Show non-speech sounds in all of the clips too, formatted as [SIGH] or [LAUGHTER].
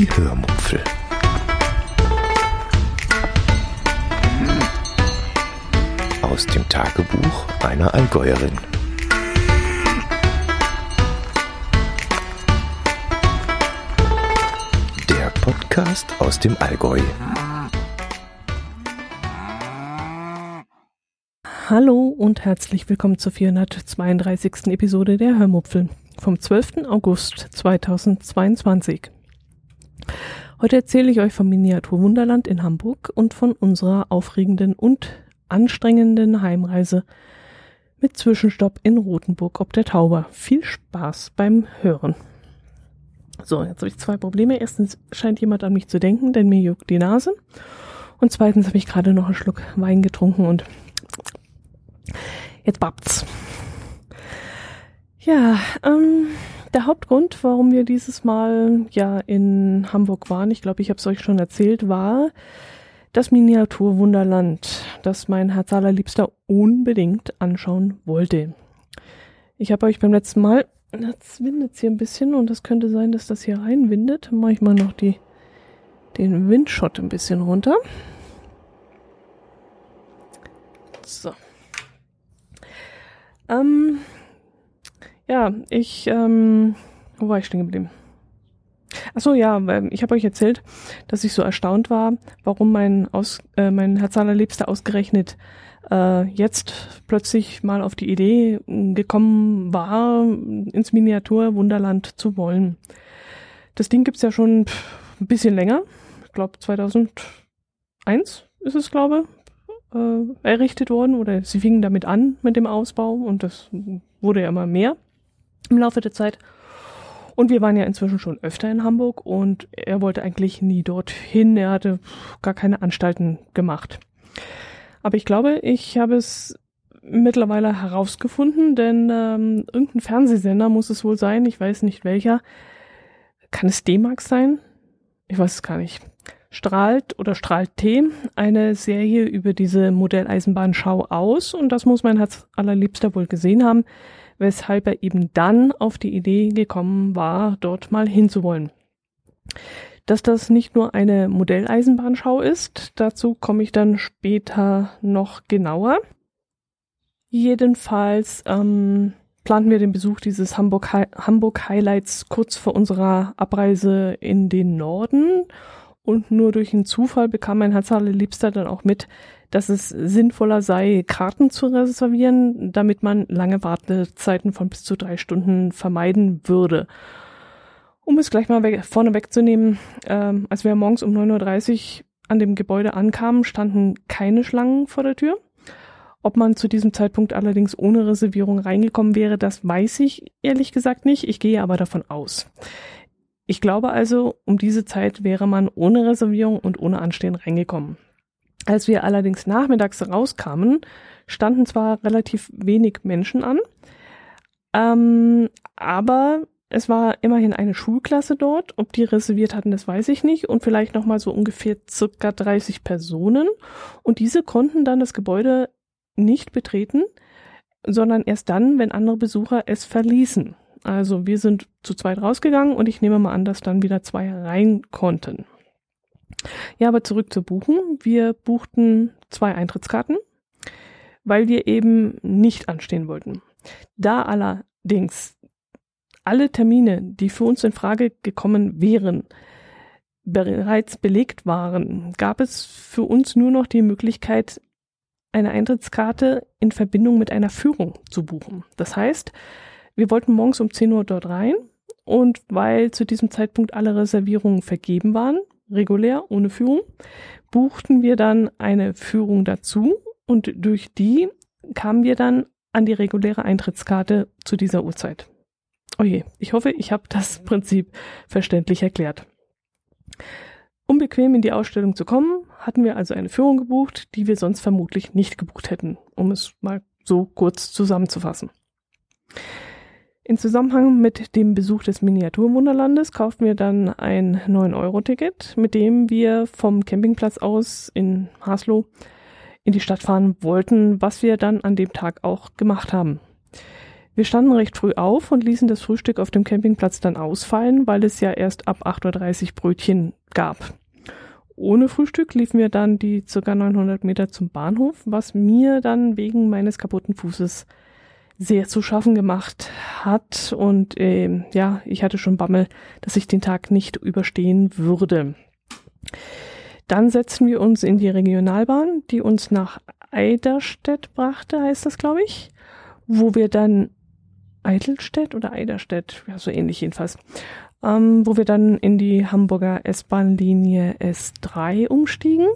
Die Hörmupfel. Aus dem Tagebuch einer Allgäuerin. Der Podcast aus dem Allgäu. Hallo und herzlich willkommen zur 432. Episode der Hörmupfel vom 12. August 2022. Heute erzähle ich euch vom Miniaturwunderland in Hamburg und von unserer aufregenden und anstrengenden Heimreise mit Zwischenstopp in Rothenburg ob der Tauber. Viel Spaß beim Hören. So, jetzt habe ich zwei Probleme. Erstens scheint jemand an mich zu denken, denn mir juckt die Nase. Und zweitens habe ich gerade noch einen Schluck Wein getrunken und jetzt babt's. Ja, ähm, der Hauptgrund, warum wir dieses Mal ja in Hamburg waren, ich glaube, ich habe es euch schon erzählt, war das Miniaturwunderland, das mein Herz allerliebster unbedingt anschauen wollte. Ich habe euch beim letzten Mal, jetzt windet es hier ein bisschen und es könnte sein, dass das hier reinwindet. Mache ich mal noch die, den Windschott ein bisschen runter. So. Ähm, ja, ich, ähm, wo war ich stehen geblieben? Ach so, ja, ich habe euch erzählt, dass ich so erstaunt war, warum mein, Aus, äh, mein Herz allerliebster ausgerechnet äh, jetzt plötzlich mal auf die Idee gekommen war, ins Miniatur-Wunderland zu wollen. Das Ding gibt's ja schon ein bisschen länger. Ich glaube 2001 ist es, glaube äh, errichtet worden oder sie fingen damit an mit dem Ausbau und das wurde ja immer mehr im Laufe der Zeit. Und wir waren ja inzwischen schon öfter in Hamburg und er wollte eigentlich nie dorthin. Er hatte gar keine Anstalten gemacht. Aber ich glaube, ich habe es mittlerweile herausgefunden, denn ähm, irgendein Fernsehsender muss es wohl sein, ich weiß nicht welcher. Kann es D-Max sein? Ich weiß es gar nicht. Strahlt oder strahlt T eine Serie über diese Modelleisenbahnschau aus und das muss mein Herz allerliebster wohl gesehen haben weshalb er eben dann auf die Idee gekommen war, dort mal hinzuwollen. Dass das nicht nur eine Modelleisenbahnschau ist, dazu komme ich dann später noch genauer. Jedenfalls ähm, planten wir den Besuch dieses Hamburg, Hamburg Highlights kurz vor unserer Abreise in den Norden und nur durch einen Zufall bekam mein Herz Liebster dann auch mit, dass es sinnvoller sei, Karten zu reservieren, damit man lange Wartezeiten von bis zu drei Stunden vermeiden würde. Um es gleich mal weg, vorne wegzunehmen, ähm, als wir morgens um 9.30 Uhr an dem Gebäude ankamen, standen keine Schlangen vor der Tür. Ob man zu diesem Zeitpunkt allerdings ohne Reservierung reingekommen wäre, das weiß ich ehrlich gesagt nicht. Ich gehe aber davon aus. Ich glaube also, um diese Zeit wäre man ohne Reservierung und ohne Anstehen reingekommen. Als wir allerdings nachmittags rauskamen, standen zwar relativ wenig Menschen an, ähm, aber es war immerhin eine Schulklasse dort. Ob die reserviert hatten, das weiß ich nicht. Und vielleicht nochmal so ungefähr circa 30 Personen. Und diese konnten dann das Gebäude nicht betreten, sondern erst dann, wenn andere Besucher es verließen. Also wir sind zu zweit rausgegangen und ich nehme mal an, dass dann wieder zwei rein konnten. Ja, aber zurück zu buchen. Wir buchten zwei Eintrittskarten, weil wir eben nicht anstehen wollten. Da allerdings alle Termine, die für uns in Frage gekommen wären, bereits belegt waren, gab es für uns nur noch die Möglichkeit, eine Eintrittskarte in Verbindung mit einer Führung zu buchen. Das heißt, wir wollten morgens um 10 Uhr dort rein und weil zu diesem Zeitpunkt alle Reservierungen vergeben waren, regulär, ohne Führung, buchten wir dann eine Führung dazu und durch die kamen wir dann an die reguläre Eintrittskarte zu dieser Uhrzeit. Oje, oh ich hoffe, ich habe das [LAUGHS] Prinzip verständlich erklärt. Um bequem in die Ausstellung zu kommen, hatten wir also eine Führung gebucht, die wir sonst vermutlich nicht gebucht hätten, um es mal so kurz zusammenzufassen. In Zusammenhang mit dem Besuch des Miniaturwunderlandes kauften wir dann ein 9-Euro-Ticket, mit dem wir vom Campingplatz aus in Haslo in die Stadt fahren wollten, was wir dann an dem Tag auch gemacht haben. Wir standen recht früh auf und ließen das Frühstück auf dem Campingplatz dann ausfallen, weil es ja erst ab 8.30 Uhr Brötchen gab. Ohne Frühstück liefen wir dann die ca. 900 Meter zum Bahnhof, was mir dann wegen meines kaputten Fußes sehr zu schaffen gemacht hat. Und äh, ja, ich hatte schon Bammel, dass ich den Tag nicht überstehen würde. Dann setzten wir uns in die Regionalbahn, die uns nach Eiderstedt brachte, heißt das, glaube ich, wo wir dann Eidelstedt oder Eiderstedt, ja, so ähnlich jedenfalls, ähm, wo wir dann in die Hamburger S-Bahn-Linie S3 umstiegen.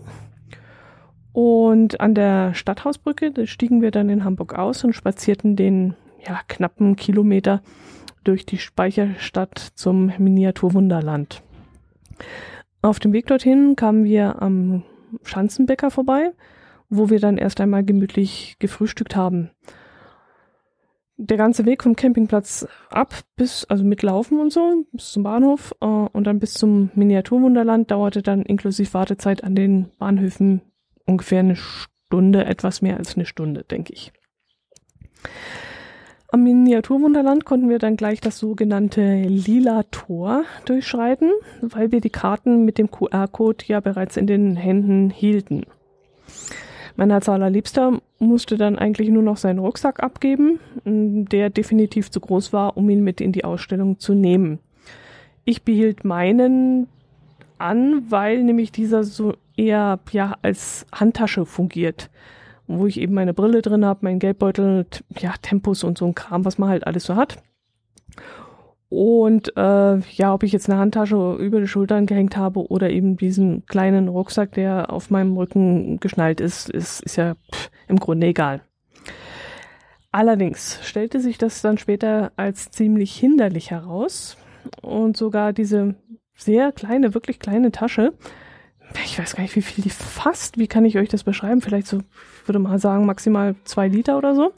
Und an der Stadthausbrücke stiegen wir dann in Hamburg aus und spazierten den ja, knappen Kilometer durch die Speicherstadt zum Miniaturwunderland. Auf dem Weg dorthin kamen wir am Schanzenbäcker vorbei, wo wir dann erst einmal gemütlich gefrühstückt haben der ganze Weg vom Campingplatz ab bis, also mit Laufen und so, bis zum Bahnhof äh, und dann bis zum Miniaturwunderland dauerte dann inklusive Wartezeit an den Bahnhöfen ungefähr eine Stunde, etwas mehr als eine Stunde, denke ich. Am Miniaturwunderland konnten wir dann gleich das sogenannte Lila Tor durchschreiten, weil wir die Karten mit dem QR-Code ja bereits in den Händen hielten. Mein als allerliebster musste dann eigentlich nur noch seinen Rucksack abgeben, der definitiv zu groß war, um ihn mit in die Ausstellung zu nehmen. Ich behielt meinen an, weil nämlich dieser so eher ja als Handtasche fungiert, wo ich eben meine Brille drin habe, meinen Geldbeutel, ja Tempos und so ein Kram, was man halt alles so hat. Und äh, ja, ob ich jetzt eine Handtasche über die Schultern gehängt habe oder eben diesen kleinen Rucksack, der auf meinem Rücken geschnallt ist, ist, ist ja pff, im Grunde egal. Allerdings stellte sich das dann später als ziemlich hinderlich heraus und sogar diese sehr kleine, wirklich kleine Tasche, ich weiß gar nicht, wie viel die fasst, wie kann ich euch das beschreiben? Vielleicht so, würde mal sagen, maximal zwei Liter oder so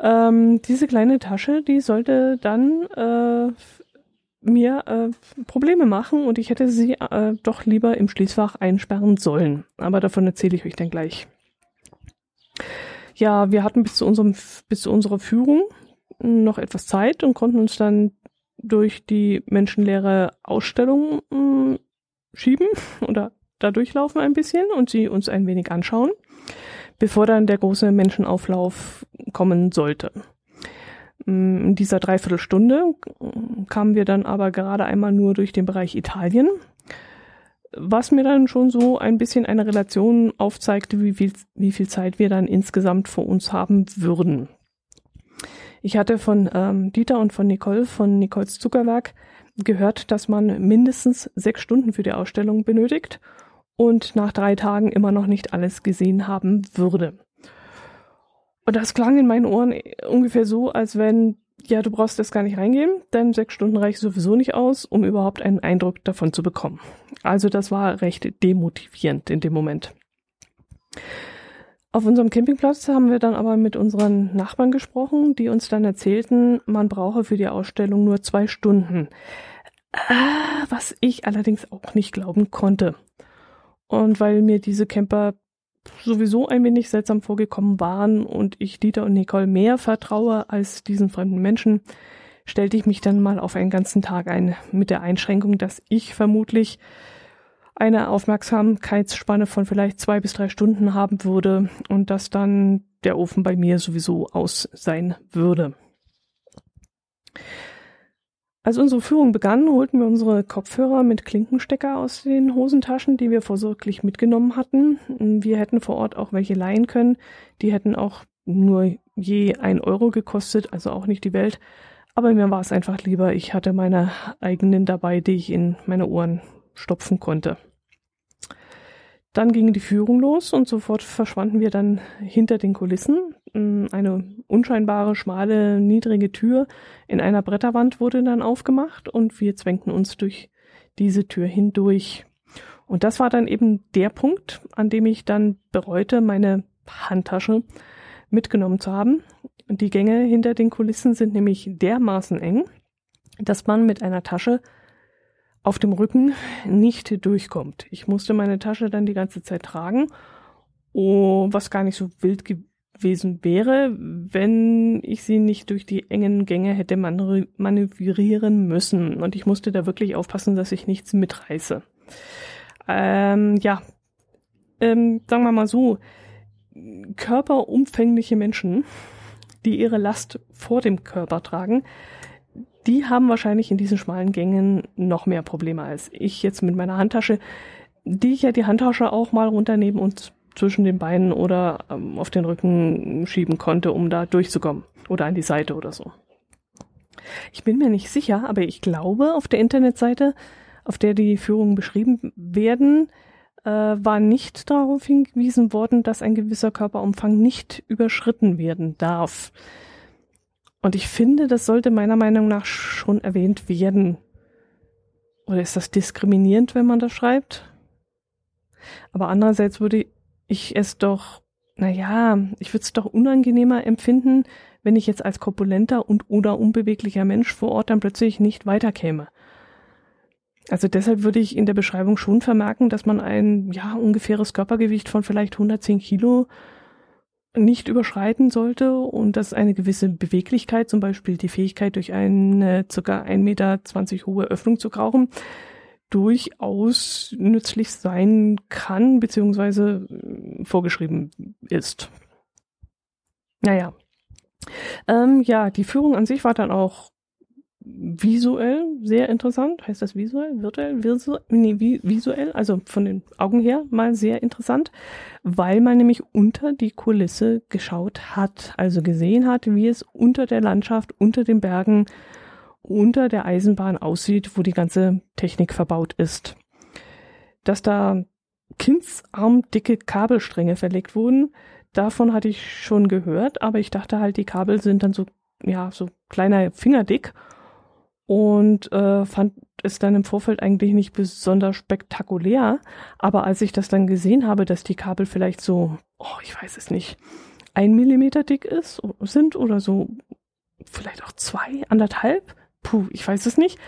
ähm, diese kleine Tasche, die sollte dann äh, mir äh, Probleme machen und ich hätte sie äh, doch lieber im Schließfach einsperren sollen. Aber davon erzähle ich euch dann gleich. Ja, wir hatten bis zu unserem bis zu unserer Führung noch etwas Zeit und konnten uns dann durch die menschenleere Ausstellung hm, schieben oder da durchlaufen ein bisschen und sie uns ein wenig anschauen bevor dann der große Menschenauflauf kommen sollte. Mm, in dieser Dreiviertelstunde kamen wir dann aber gerade einmal nur durch den Bereich Italien, was mir dann schon so ein bisschen eine Relation aufzeigte, wie viel, wie viel Zeit wir dann insgesamt vor uns haben würden. Ich hatte von ähm, Dieter und von Nicole von Nicoles Zuckerwerk gehört, dass man mindestens sechs Stunden für die Ausstellung benötigt und nach drei Tagen immer noch nicht alles gesehen haben würde. Und das klang in meinen Ohren ungefähr so, als wenn, ja, du brauchst das gar nicht reingehen, denn sechs Stunden reicht sowieso nicht aus, um überhaupt einen Eindruck davon zu bekommen. Also das war recht demotivierend in dem Moment. Auf unserem Campingplatz haben wir dann aber mit unseren Nachbarn gesprochen, die uns dann erzählten, man brauche für die Ausstellung nur zwei Stunden. Ah, was ich allerdings auch nicht glauben konnte. Und weil mir diese Camper sowieso ein wenig seltsam vorgekommen waren und ich Dieter und Nicole mehr vertraue als diesen fremden Menschen, stellte ich mich dann mal auf einen ganzen Tag ein, mit der Einschränkung, dass ich vermutlich eine Aufmerksamkeitsspanne von vielleicht zwei bis drei Stunden haben würde und dass dann der Ofen bei mir sowieso aus sein würde. Als unsere Führung begann, holten wir unsere Kopfhörer mit Klinkenstecker aus den Hosentaschen, die wir vorsorglich mitgenommen hatten. Wir hätten vor Ort auch welche leihen können. Die hätten auch nur je ein Euro gekostet, also auch nicht die Welt. Aber mir war es einfach lieber, ich hatte meine eigenen dabei, die ich in meine Ohren stopfen konnte. Dann ging die Führung los und sofort verschwanden wir dann hinter den Kulissen. Mm, eine unscheinbare, schmale, niedrige Tür in einer Bretterwand wurde dann aufgemacht und wir zwängten uns durch diese Tür hindurch. Und das war dann eben der Punkt, an dem ich dann bereute, meine Handtasche mitgenommen zu haben. Die Gänge hinter den Kulissen sind nämlich dermaßen eng, dass man mit einer Tasche auf dem Rücken nicht durchkommt. Ich musste meine Tasche dann die ganze Zeit tragen, oh, was gar nicht so wild gewesen wäre, wenn ich sie nicht durch die engen Gänge hätte manövrieren müssen. Und ich musste da wirklich aufpassen, dass ich nichts mitreiße. Ähm, ja, ähm, sagen wir mal so, körperumfängliche Menschen, die ihre Last vor dem Körper tragen, die haben wahrscheinlich in diesen schmalen Gängen noch mehr Probleme als ich jetzt mit meiner Handtasche, die ich ja die Handtasche auch mal runternehmen und zwischen den Beinen oder ähm, auf den Rücken schieben konnte, um da durchzukommen oder an die Seite oder so. Ich bin mir nicht sicher, aber ich glaube, auf der Internetseite, auf der die Führungen beschrieben werden, äh, war nicht darauf hingewiesen worden, dass ein gewisser Körperumfang nicht überschritten werden darf. Und ich finde, das sollte meiner Meinung nach schon erwähnt werden. Oder ist das diskriminierend, wenn man das schreibt? Aber andererseits würde ich es doch, naja, ich würde es doch unangenehmer empfinden, wenn ich jetzt als korpulenter und oder unbeweglicher Mensch vor Ort dann plötzlich nicht weiterkäme. Also deshalb würde ich in der Beschreibung schon vermerken, dass man ein ja ungefähres Körpergewicht von vielleicht 110 Kilo nicht überschreiten sollte und dass eine gewisse Beweglichkeit, zum Beispiel die Fähigkeit durch eine circa 1,20 Meter hohe Öffnung zu krauchen, durchaus nützlich sein kann, beziehungsweise äh, vorgeschrieben ist. Naja. Ähm, ja, die Führung an sich war dann auch visuell sehr interessant. Heißt das visuell? Virtuell? Visu nee, visuell, also von den Augen her mal sehr interessant, weil man nämlich unter die Kulisse geschaut hat, also gesehen hat, wie es unter der Landschaft, unter den Bergen unter der Eisenbahn aussieht, wo die ganze Technik verbaut ist. Dass da kindsarmdicke Kabelstränge verlegt wurden, davon hatte ich schon gehört, aber ich dachte halt, die Kabel sind dann so, ja, so kleiner Fingerdick und äh, fand es dann im Vorfeld eigentlich nicht besonders spektakulär. Aber als ich das dann gesehen habe, dass die Kabel vielleicht so, oh, ich weiß es nicht, ein Millimeter dick ist, sind oder so, vielleicht auch zwei, anderthalb, puh, ich weiß es nicht.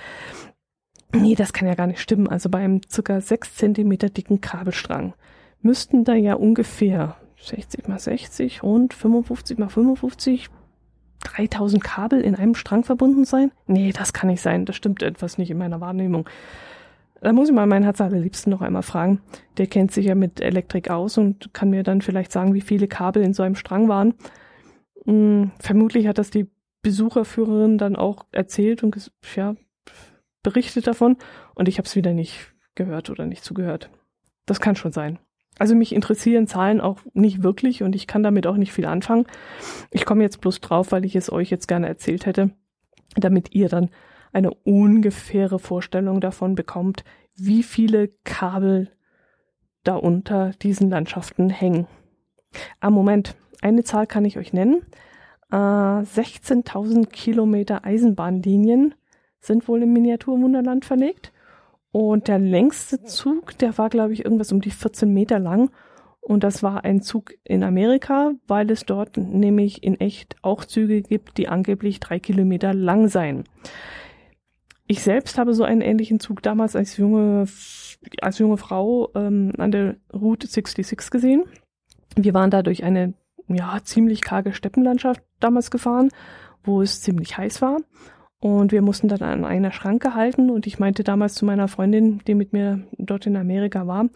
Nee, das kann ja gar nicht stimmen. Also bei einem circa sechs Zentimeter dicken Kabelstrang müssten da ja ungefähr 60 mal 60 und 55 mal 55 3000 Kabel in einem Strang verbunden sein? Nee, das kann nicht sein. Das stimmt etwas nicht in meiner Wahrnehmung. Da muss ich mal meinen Herz allerliebsten noch einmal fragen. Der kennt sich ja mit Elektrik aus und kann mir dann vielleicht sagen, wie viele Kabel in so einem Strang waren. Hm, vermutlich hat das die Besucherführerin dann auch erzählt und ja, berichtet davon und ich habe es wieder nicht gehört oder nicht zugehört. Das kann schon sein. Also mich interessieren Zahlen auch nicht wirklich und ich kann damit auch nicht viel anfangen. Ich komme jetzt bloß drauf, weil ich es euch jetzt gerne erzählt hätte, damit ihr dann eine ungefähre Vorstellung davon bekommt, wie viele Kabel da unter diesen Landschaften hängen. Ah, Moment, eine Zahl kann ich euch nennen. 16.000 äh, Kilometer Eisenbahnlinien sind wohl im Miniaturwunderland verlegt. Und der längste Zug, der war, glaube ich, irgendwas um die 14 Meter lang. Und das war ein Zug in Amerika, weil es dort nämlich in echt auch Züge gibt, die angeblich drei Kilometer lang seien. Ich selbst habe so einen ähnlichen Zug damals als junge, als junge Frau ähm, an der Route 66 gesehen. Wir waren da durch eine ja, ziemlich karge Steppenlandschaft damals gefahren, wo es ziemlich heiß war. Und wir mussten dann an einer Schranke halten und ich meinte damals zu meiner Freundin, die mit mir dort in Amerika war,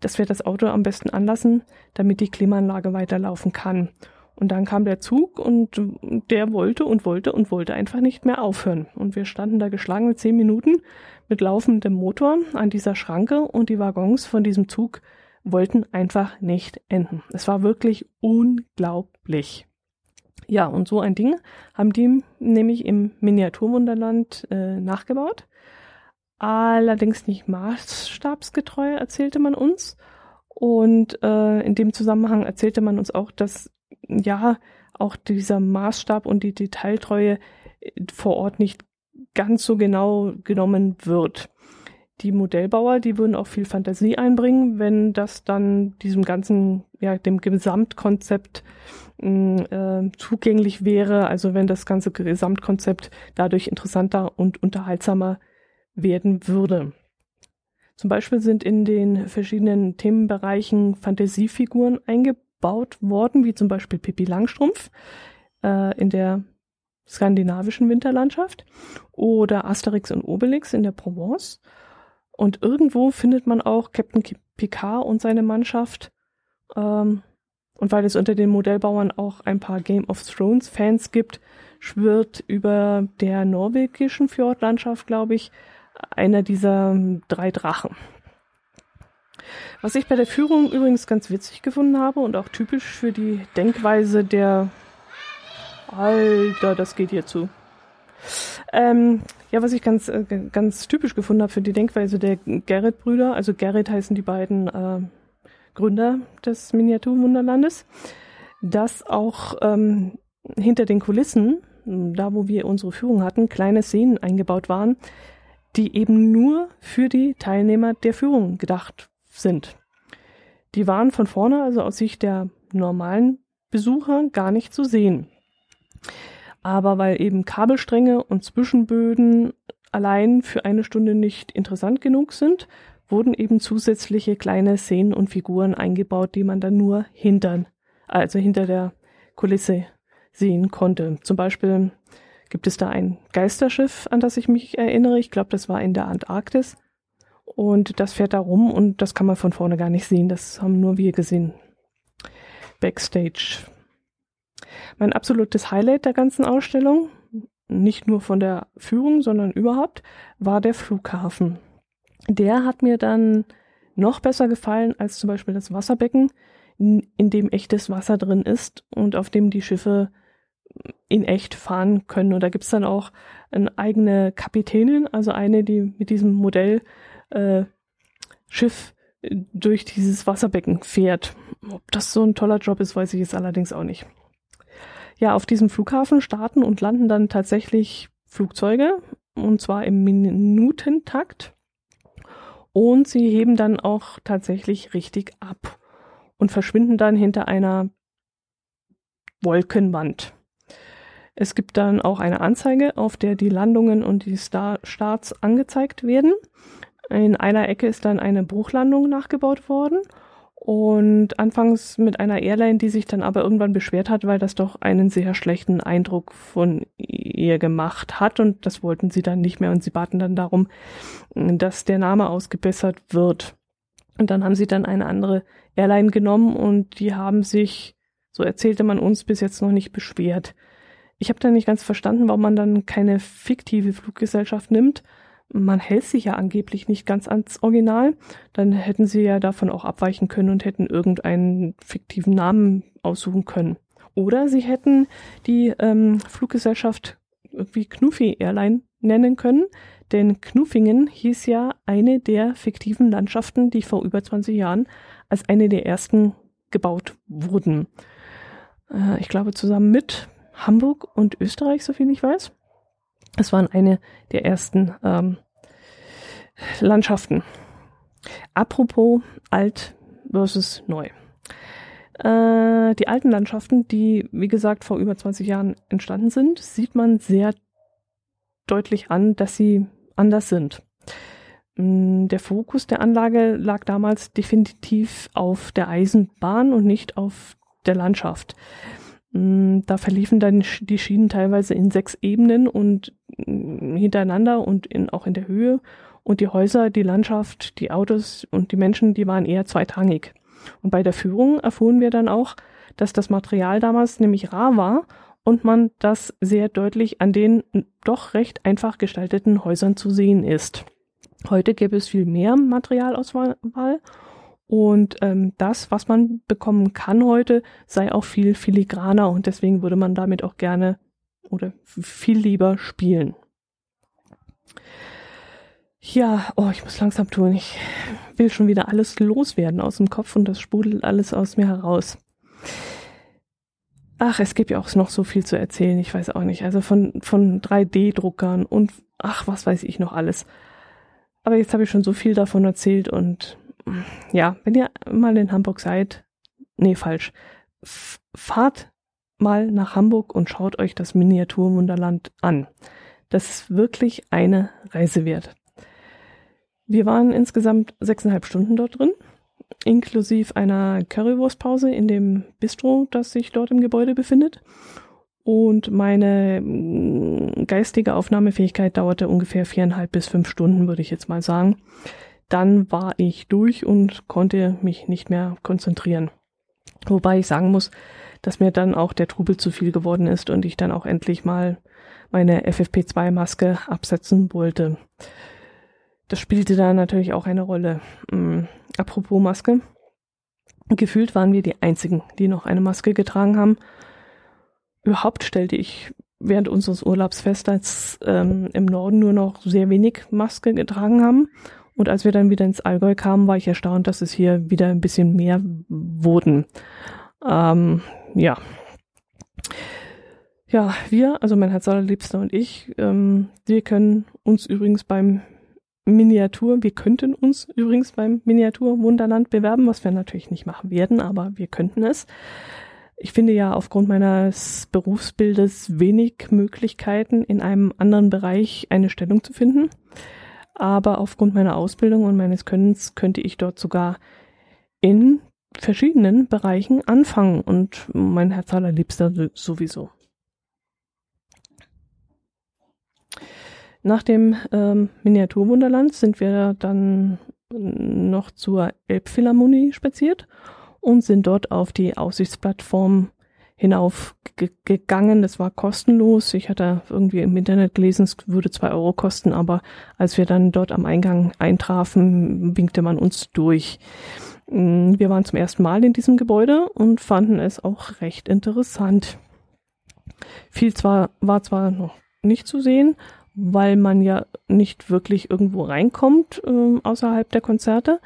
dass wir das Auto am besten anlassen, damit die Klimaanlage weiterlaufen kann. Und dann kam der Zug und der wollte und wollte und wollte einfach nicht mehr aufhören. Und wir standen da geschlagene zehn Minuten mit laufendem Motor an dieser Schranke und die Waggons von diesem Zug wollten einfach nicht enden. Es war wirklich unglaublich. Ja, und so ein Ding haben die nämlich im Miniaturwunderland äh, nachgebaut. Allerdings nicht maßstabsgetreu, erzählte man uns. Und äh, in dem Zusammenhang erzählte man uns auch, dass ja auch dieser Maßstab und die Detailtreue äh, vor Ort nicht ganz so genau genommen wird die Modellbauer, die würden auch viel Fantasie einbringen, wenn das dann diesem ganzen, ja, dem Gesamtkonzept mm, äh, zugänglich wäre, also wenn das ganze Gesamtkonzept dadurch interessanter und unterhaltsamer werden würde. Zum Beispiel sind in den verschiedenen Themenbereichen Fantasiefiguren eingebaut gebaut worden, wie zum Beispiel Pippi Langstrumpf äh, in der skandinavischen Winterlandschaft oder Asterix und Obelix in der Provence. Und irgendwo findet man auch Captain Picard und seine Mannschaft. Ähm, und weil es unter den Modellbauern auch ein paar Game of Thrones Fans gibt, schwirrt über der norwegischen Fjordlandschaft, glaube ich, einer dieser drei Drachen. Was ich bei der Führung übrigens ganz witzig gefunden habe und auch typisch für die Denkweise der Alter, das geht hier zu. Ähm, ja, was ich ganz, äh, ganz typisch gefunden habe für die Denkweise der Gerrit-Brüder, also Gerrit heißen die beiden äh, Gründer des Miniaturwunderlandes, dass auch ähm, hinter den Kulissen, da wo wir unsere Führung hatten, kleine Szenen eingebaut waren, die eben nur für die Teilnehmer der Führung gedacht sind. Die waren von vorne, also aus Sicht der normalen Besucher, gar nicht zu sehen. Aber weil eben Kabelstränge und Zwischenböden allein für eine Stunde nicht interessant genug sind, wurden eben zusätzliche kleine Szenen und Figuren eingebaut, die man dann nur hintern, also hinter der Kulisse sehen konnte. Zum Beispiel gibt es da ein Geisterschiff, an das ich mich erinnere. Ich glaube, das war in der Antarktis. Und das fährt da rum und das kann man von vorne gar nicht sehen. Das haben nur wir gesehen. Backstage. Mein absolutes Highlight der ganzen Ausstellung, nicht nur von der Führung, sondern überhaupt, war der Flughafen. Der hat mir dann noch besser gefallen als zum Beispiel das Wasserbecken, in dem echtes Wasser drin ist und auf dem die Schiffe in echt fahren können. Und da gibt's dann auch eine eigene Kapitänin, also eine, die mit diesem Modell äh, Schiff durch dieses Wasserbecken fährt. Ob das so ein toller Job ist, weiß ich jetzt allerdings auch nicht. Ja, auf diesem Flughafen starten und landen dann tatsächlich Flugzeuge, und zwar im Minutentakt. Und sie heben dann auch tatsächlich richtig ab und verschwinden dann hinter einer Wolkenwand. Es gibt dann auch eine Anzeige, auf der die Landungen und die Star Starts angezeigt werden. In einer Ecke ist dann eine Bruchlandung nachgebaut worden und anfangs mit einer Airline, die sich dann aber irgendwann beschwert hat, weil das doch einen sehr schlechten Eindruck von ihr gemacht hat und das wollten sie dann nicht mehr und sie baten dann darum, dass der Name ausgebessert wird. Und dann haben sie dann eine andere Airline genommen und die haben sich, so erzählte man uns, bis jetzt noch nicht beschwert. Ich habe da nicht ganz verstanden, warum man dann keine fiktive Fluggesellschaft nimmt. Man hält sich ja angeblich nicht ganz ans Original. Dann hätten sie ja davon auch abweichen können und hätten irgendeinen fiktiven Namen aussuchen können. Oder sie hätten die ähm, Fluggesellschaft irgendwie Knuffi Airline nennen können, denn Knuffingen hieß ja eine der fiktiven Landschaften, die vor über 20 Jahren als eine der ersten gebaut wurden. Äh, ich glaube zusammen mit Hamburg und Österreich, soviel ich weiß. Es waren eine der ersten ähm, Landschaften. Apropos alt versus neu. Äh, die alten Landschaften, die wie gesagt vor über 20 Jahren entstanden sind, sieht man sehr deutlich an, dass sie anders sind. Mm, der Fokus der Anlage lag damals definitiv auf der Eisenbahn und nicht auf der Landschaft. Mm, da verliefen dann die Schienen teilweise in sechs Ebenen und mm, hintereinander und in, auch in der Höhe. Und die Häuser, die Landschaft, die Autos und die Menschen, die waren eher zweitrangig. Und bei der Führung erfuhren wir dann auch, dass das Material damals nämlich rar war und man das sehr deutlich an den doch recht einfach gestalteten Häusern zu sehen ist. Heute gäbe es viel mehr Materialauswahl und ähm, das, was man bekommen kann heute, sei auch viel filigraner und deswegen würde man damit auch gerne oder viel lieber spielen. Ja, oh, ich muss langsam tun. Ich will schon wieder alles loswerden aus dem Kopf und das sprudelt alles aus mir heraus. Ach, es gibt ja auch noch so viel zu erzählen, ich weiß auch nicht. Also von, von 3D-Druckern und ach, was weiß ich noch alles. Aber jetzt habe ich schon so viel davon erzählt und ja, wenn ihr mal in Hamburg seid, nee, falsch, fahrt mal nach Hamburg und schaut euch das Miniaturwunderland an. Das ist wirklich eine Reise wert. Wir waren insgesamt sechseinhalb Stunden dort drin. inklusive einer Currywurstpause in dem Bistro, das sich dort im Gebäude befindet. Und meine mm, geistige Aufnahmefähigkeit dauerte ungefähr viereinhalb bis fünf Stunden, würde ich jetzt mal sagen. Dann war ich durch und konnte mich nicht mehr konzentrieren. Wobei ich sagen muss, dass mir dann auch der Trubel zu viel geworden ist und ich dann auch endlich mal meine FFP2-Maske absetzen wollte. Das spielte da natürlich auch eine Rolle. Ähm, apropos Maske. Gefühlt waren wir die Einzigen, die noch eine Maske getragen haben. Überhaupt stellte ich während unseres Urlaubs fest, dass ähm, im Norden nur noch sehr wenig Maske getragen haben. Und als wir dann wieder ins Allgäu kamen, war ich erstaunt, dass es hier wieder ein bisschen mehr wurden. Ähm, ja. Ja, wir, also mein Herz allerliebster und ich, ähm, wir können uns übrigens beim Miniatur, wir könnten uns übrigens beim Miniatur Wunderland bewerben, was wir natürlich nicht machen werden, aber wir könnten es. Ich finde ja aufgrund meines Berufsbildes wenig Möglichkeiten, in einem anderen Bereich eine Stellung zu finden. Aber aufgrund meiner Ausbildung und meines Könnens könnte ich dort sogar in verschiedenen Bereichen anfangen und mein Herz allerliebster sowieso. Nach dem ähm, Miniaturwunderland sind wir dann noch zur Elbphilharmonie spaziert und sind dort auf die Aussichtsplattform hinaufgegangen. Das war kostenlos. Ich hatte irgendwie im Internet gelesen, es würde zwei Euro kosten, aber als wir dann dort am Eingang eintrafen, winkte man uns durch. Mm, wir waren zum ersten Mal in diesem Gebäude und fanden es auch recht interessant. Viel zwar, war zwar noch nicht zu sehen, weil man ja nicht wirklich irgendwo reinkommt äh, außerhalb der Konzerte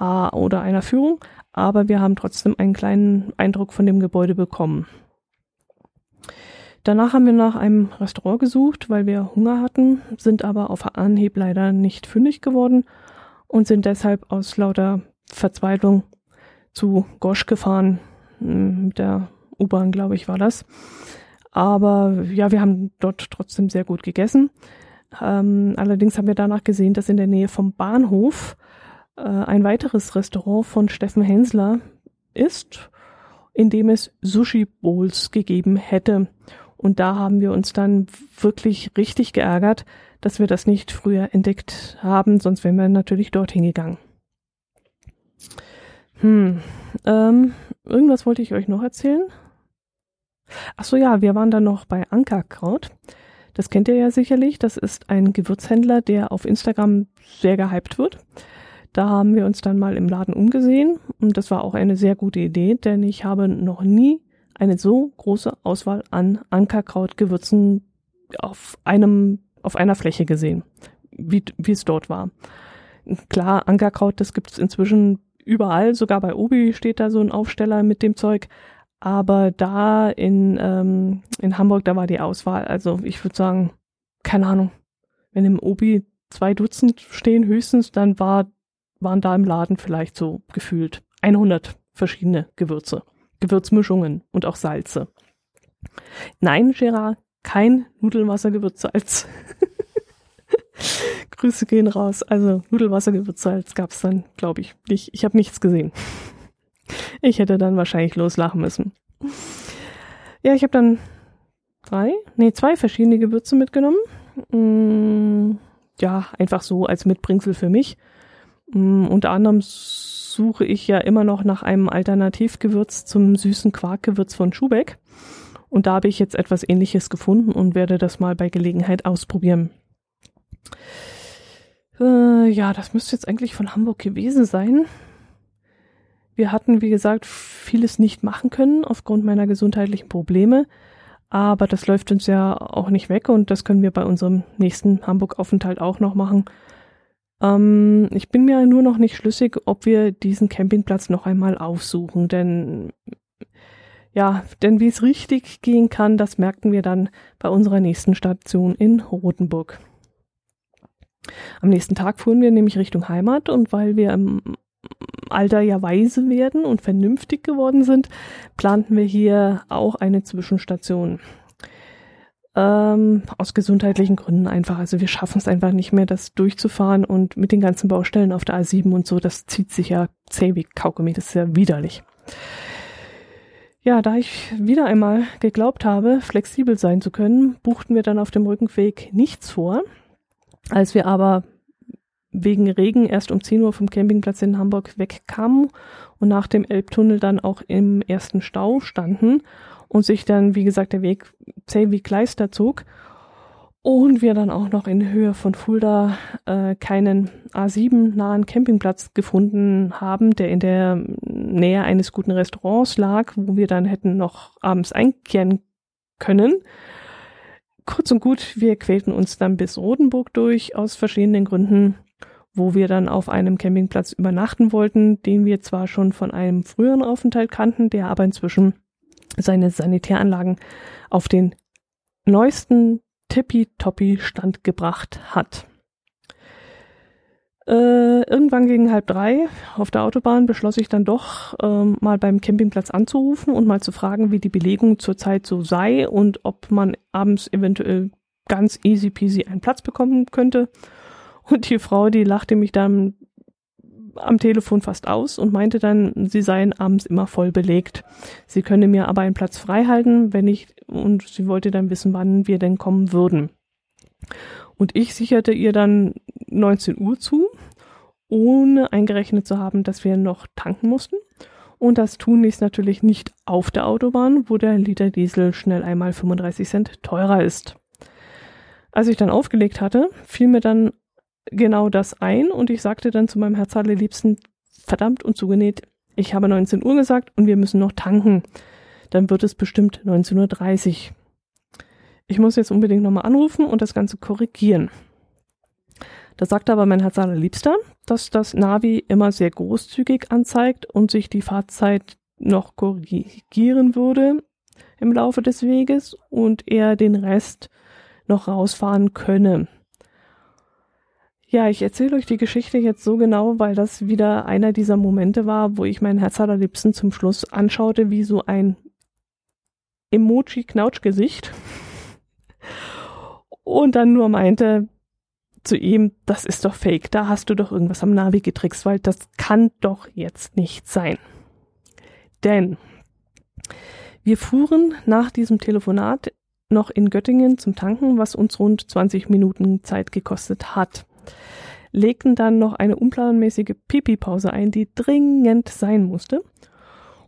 äh, oder einer Führung, aber wir haben trotzdem einen kleinen Eindruck von dem Gebäude bekommen. Danach haben wir nach einem Restaurant gesucht, weil wir Hunger hatten, sind aber auf Anhieb leider nicht fündig geworden und sind deshalb aus lauter Verzweiflung zu Gosch gefahren. Hm, mit der U-Bahn, glaube ich, war das. Aber ja, wir haben dort trotzdem sehr gut gegessen. Ähm, allerdings haben wir danach gesehen, dass in der Nähe vom Bahnhof äh, ein weiteres Restaurant von Steffen Hensler ist, in dem es Sushi Bowls gegeben hätte. Und da haben wir uns dann wirklich richtig geärgert, dass wir das nicht früher entdeckt haben, sonst wären wir natürlich dorthin gegangen. Hm, ähm, irgendwas wollte ich euch noch erzählen. Ach so ja, wir waren dann noch bei Ankerkraut. Das kennt ihr ja sicherlich. Das ist ein Gewürzhändler, der auf Instagram sehr gehypt wird. Da haben wir uns dann mal im Laden umgesehen und das war auch eine sehr gute Idee, denn ich habe noch nie eine so große Auswahl an Ankerkrautgewürzen auf einem auf einer Fläche gesehen, wie, wie es dort war. Klar, Ankerkraut, das gibt es inzwischen überall, sogar bei Obi steht da so ein Aufsteller mit dem Zeug, aber da in, ähm, in Hamburg, da war die Auswahl. Also ich würde sagen, keine Ahnung, wenn im Obi zwei Dutzend stehen höchstens, dann war, waren da im Laden vielleicht so gefühlt 100 verschiedene Gewürze, Gewürzmischungen und auch Salze. Nein, Gerard, kein Nudelwassergewürzsalz. [LAUGHS] Grüße gehen raus. Also Nudelwassergewürzsalz gab's dann, glaube ich, nicht. Ich habe nichts gesehen. Ich hätte dann wahrscheinlich loslachen müssen. Ja, ich habe dann drei, nee, zwei verschiedene Gewürze mitgenommen. Mm, ja, einfach so als Mitbringsel für mich. Mm, unter anderem suche ich ja immer noch nach einem Alternativgewürz zum süßen Quarkgewürz von Schubeck. Und da habe ich jetzt etwas ähnliches gefunden und werde das mal bei Gelegenheit ausprobieren. Äh, ja, das müsste jetzt eigentlich von Hamburg gewesen sein. Wir hatten, wie gesagt, vieles nicht machen können aufgrund meiner gesundheitlichen Probleme. Aber das läuft uns ja auch nicht weg und das können wir bei unserem nächsten Hamburg-Aufenthalt auch noch machen. Ähm, ich bin mir nur noch nicht schlüssig, ob wir diesen Campingplatz noch einmal aufsuchen, denn ja, denn wie es richtig gehen kann, das merkten wir dann bei unserer nächsten Station in Rothenburg. Am nächsten Tag fuhren wir nämlich Richtung Heimat und weil wir im Alter ja weise werden und vernünftig geworden sind, planten wir hier auch eine Zwischenstation. Ähm, aus gesundheitlichen Gründen einfach. Also wir schaffen es einfach nicht mehr, das durchzufahren und mit den ganzen Baustellen auf der A7 und so, das zieht sich ja zäh wie Kaugummi, das ist ja widerlich. Ja, da ich wieder einmal geglaubt habe, flexibel sein zu können, buchten wir dann auf dem Rückenweg nichts vor. Als wir aber wegen Regen erst um 10 Uhr vom Campingplatz in Hamburg wegkamen und nach dem Elbtunnel dann auch im ersten Stau standen und sich dann, wie gesagt, der Weg zäh wie Kleister zog und wir dann auch noch in Höhe von Fulda äh, keinen A7 nahen Campingplatz gefunden haben, der in der Nähe eines guten Restaurants lag, wo wir dann hätten noch abends einkehren können. Kurz und gut, wir quälten uns dann bis Rodenburg durch aus verschiedenen Gründen, wo wir dann auf einem Campingplatz übernachten wollten, den wir zwar schon von einem früheren Aufenthalt kannten, der aber inzwischen seine Sanitäranlagen auf den neuesten Tippitoppi-Stand gebracht hat. Äh, irgendwann gegen halb drei auf der Autobahn beschloss ich dann doch ähm, mal beim Campingplatz anzurufen und mal zu fragen, wie die Belegung zurzeit so sei und ob man abends eventuell ganz easy peasy einen Platz bekommen könnte. Und die Frau, die lachte mich dann am Telefon fast aus und meinte dann, sie seien abends immer voll belegt. Sie könne mir aber einen Platz frei halten, wenn ich, und sie wollte dann wissen, wann wir denn kommen würden. Und ich sicherte ihr dann 19 Uhr zu, ohne eingerechnet zu haben, dass wir noch tanken mussten. Und das tun ist natürlich nicht auf der Autobahn, wo der Liter Diesel schnell einmal 35 Cent teurer ist. Als ich dann aufgelegt hatte, fiel mir dann genau das ein und ich sagte dann zu meinem Herz Liebsten, verdammt und zugenäht, ich habe 19 Uhr gesagt und wir müssen noch tanken. Dann wird es bestimmt 19.30 Uhr. Ich muss jetzt unbedingt nochmal anrufen und das Ganze korrigieren. Da sagte aber mein Herz Liebster, dass das Navi immer sehr großzügig anzeigt und sich die Fahrzeit noch korrigieren würde im Laufe des Weges und er den Rest noch rausfahren könne. Ja, ich erzähle euch die Geschichte jetzt so genau, weil das wieder einer dieser Momente war, wo ich mein Herz allerliebsten zum Schluss anschaute, wie so ein Emoji-Knautschgesicht. Und dann nur meinte zu ihm, das ist doch fake, da hast du doch irgendwas am Navi getrickst, weil das kann doch jetzt nicht sein. Denn wir fuhren nach diesem Telefonat noch in Göttingen zum Tanken, was uns rund 20 Minuten Zeit gekostet hat legten dann noch eine unplanmäßige Pipi-Pause ein, die dringend sein musste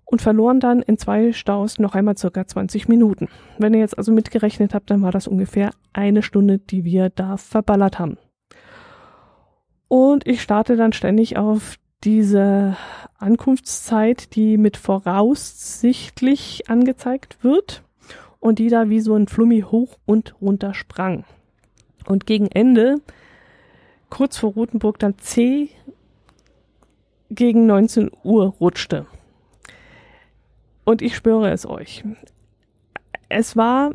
und verloren dann in zwei Staus noch einmal circa 20 Minuten. Wenn ihr jetzt also mitgerechnet habt, dann war das ungefähr eine Stunde, die wir da verballert haben. Und ich starte dann ständig auf diese Ankunftszeit, die mit voraussichtlich angezeigt wird und die da wie so ein Flummi hoch und runter sprang. Und gegen Ende kurz vor Rotenburg dann C gegen 19 Uhr rutschte. Und ich schwöre es euch. Es war,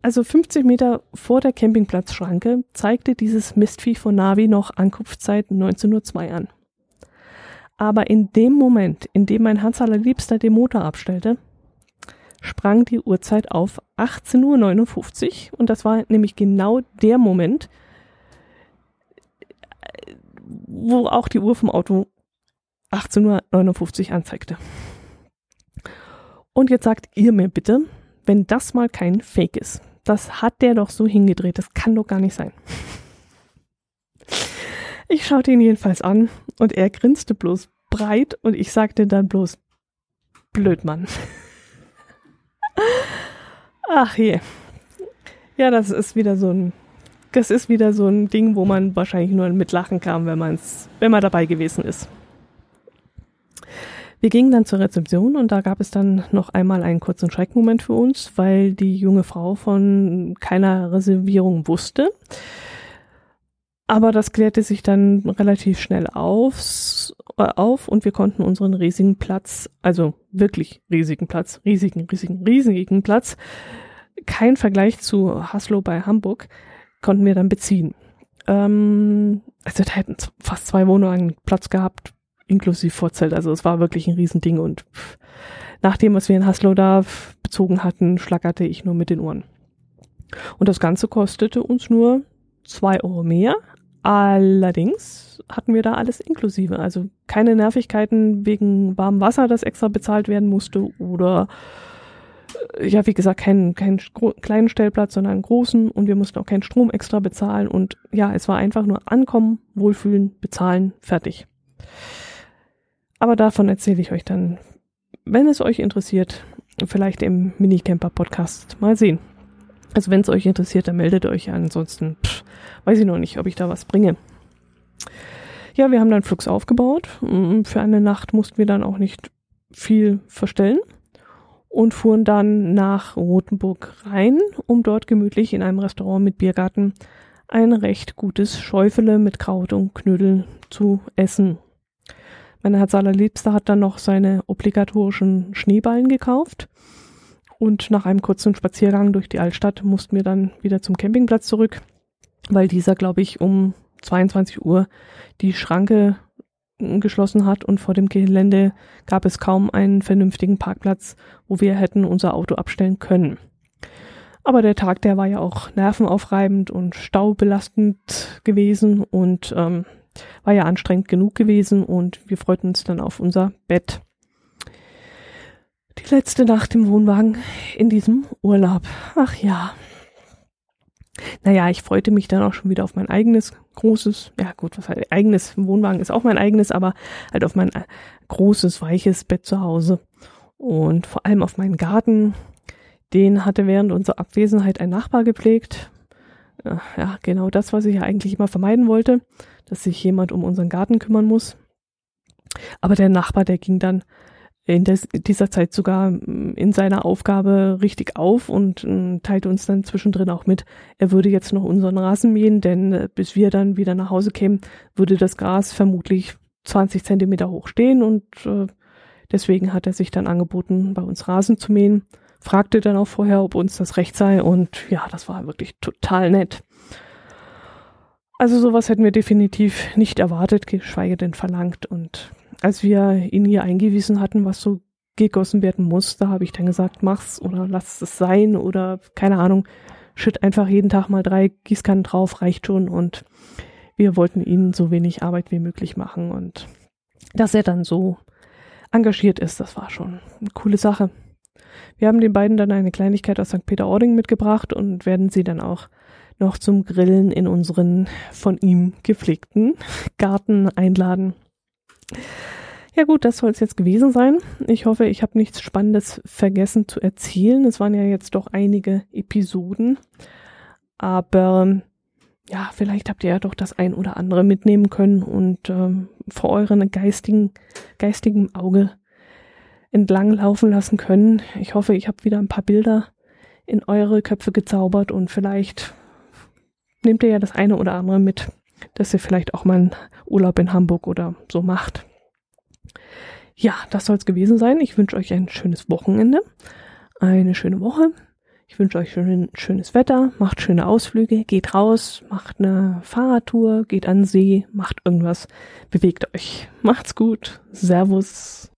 also 50 Meter vor der Campingplatzschranke zeigte dieses Mistvieh von Navi noch Ankunftszeit 19.02 Uhr an. Aber in dem Moment, in dem mein Hans allerliebster den Motor abstellte, sprang die Uhrzeit auf 18.59 Uhr und das war nämlich genau der Moment, wo auch die Uhr vom Auto 18.59 Uhr anzeigte. Und jetzt sagt ihr mir bitte, wenn das mal kein Fake ist. Das hat der doch so hingedreht. Das kann doch gar nicht sein. Ich schaute ihn jedenfalls an und er grinste bloß breit und ich sagte dann bloß, blöd Mann. [LAUGHS] Ach je. Ja, das ist wieder so ein das ist wieder so ein Ding, wo man wahrscheinlich nur mit Lachen kam, wenn, man's, wenn man dabei gewesen ist. Wir gingen dann zur Rezeption und da gab es dann noch einmal einen kurzen Schreckmoment für uns, weil die junge Frau von keiner Reservierung wusste. Aber das klärte sich dann relativ schnell aufs, äh, auf und wir konnten unseren riesigen Platz, also wirklich riesigen Platz, riesigen, riesigen, riesigen Platz, kein Vergleich zu Haslo bei Hamburg, konnten wir dann beziehen. Ähm, also da hätten fast zwei Wohnungen Platz gehabt, inklusive Vorzelt. Also es war wirklich ein Riesending und nach dem, was wir in Haslo da bezogen hatten, schlackerte ich nur mit den Ohren. Und das Ganze kostete uns nur zwei Euro mehr. Allerdings hatten wir da alles inklusive. Also keine Nervigkeiten wegen warmem Wasser, das extra bezahlt werden musste oder ja, wie gesagt, keinen keinen kleinen Stellplatz, sondern einen großen und wir mussten auch keinen Strom extra bezahlen und ja, es war einfach nur ankommen, wohlfühlen, bezahlen, fertig. Aber davon erzähle ich euch dann, wenn es euch interessiert, vielleicht im Minicamper Podcast mal sehen. Also wenn es euch interessiert, dann meldet euch. Ansonsten pff, weiß ich noch nicht, ob ich da was bringe. Ja, wir haben dann Flux aufgebaut. Mm, für eine Nacht mussten wir dann auch nicht viel verstellen und fuhren dann nach Rothenburg rein, um dort gemütlich in einem Restaurant mit Biergarten ein recht gutes Schäufele mit Kraut und Knödel zu essen. Mein Herz allerliebster hat dann noch seine obligatorischen Schneeballen gekauft. Und nach einem kurzen Spaziergang durch die Altstadt mussten wir dann wieder zum Campingplatz zurück, weil dieser, glaube ich, um 22 Uhr die Schranke geschlossen hat und vor dem Gelände gab es kaum einen vernünftigen Parkplatz, wo wir hätten unser Auto abstellen können. Aber der Tag, der war ja auch nervenaufreibend und staubelastend gewesen und ähm, war ja anstrengend genug gewesen und wir freuten uns dann auf unser Bett. Die letzte Nacht im Wohnwagen in diesem Urlaub. Ach ja. Naja, ich freute mich dann auch schon wieder auf mein eigenes großes, ja gut, was heißt eigenes Wohnwagen ist auch mein eigenes, aber halt auf mein äh, großes, weiches Bett zu Hause. Und vor allem auf meinen Garten. Den hatte während unserer Abwesenheit ein Nachbar gepflegt. Ja, genau das, was ich ja eigentlich immer vermeiden wollte dass sich jemand um unseren Garten kümmern muss. Aber der Nachbar, der ging dann in des, dieser Zeit sogar mm, in seiner Aufgabe richtig auf und äh, teilte uns dann zwischendrin auch mit, er würde jetzt noch unseren Rasen mähen, denn äh, bis wir dann wieder nach Hause kämen, würde das Gras vermutlich 20 Zentimeter hoch stehen und äh, deswegen hat er sich dann angeboten, bei uns Rasen zu mähen, fragte dann auch vorher, ob uns das recht sei und ja, das war wirklich total nett. Also sowas hätten wir definitiv nicht erwartet, geschweige denn verlangt. Und als wir ihn hier eingewiesen hatten, was so gegossen werden muss, da habe ich dann gesagt, mach's oder lass es sein oder keine Ahnung, schütt einfach jeden Tag mal drei Gießkannen drauf, reicht schon. Und wir wollten ihnen so wenig Arbeit wie möglich machen. Und dass er dann so engagiert ist, das war schon eine coole Sache. Wir haben den beiden dann eine Kleinigkeit aus St. Peter-Ording mitgebracht und werden sie dann auch noch zum Grillen in unseren von ihm gepflegten Garten einladen. Ja gut, das soll es jetzt gewesen sein. Ich hoffe, ich habe nichts Spannendes vergessen zu erzählen. Es waren ja jetzt doch einige Episoden. Aber ja, vielleicht habt ihr ja doch das ein oder andere mitnehmen können und ähm, vor euren geistigen, geistigen Auge entlang laufen lassen können. Ich hoffe, ich habe wieder ein paar Bilder in eure Köpfe gezaubert und vielleicht nehmt ihr ja das eine oder andere mit, dass ihr vielleicht auch mal einen Urlaub in Hamburg oder so macht. Ja, das soll es gewesen sein. Ich wünsche euch ein schönes Wochenende, eine schöne Woche. Ich wünsche euch schön, schönes Wetter, macht schöne Ausflüge, geht raus, macht eine Fahrradtour, geht an See, macht irgendwas, bewegt euch. Macht's gut. Servus.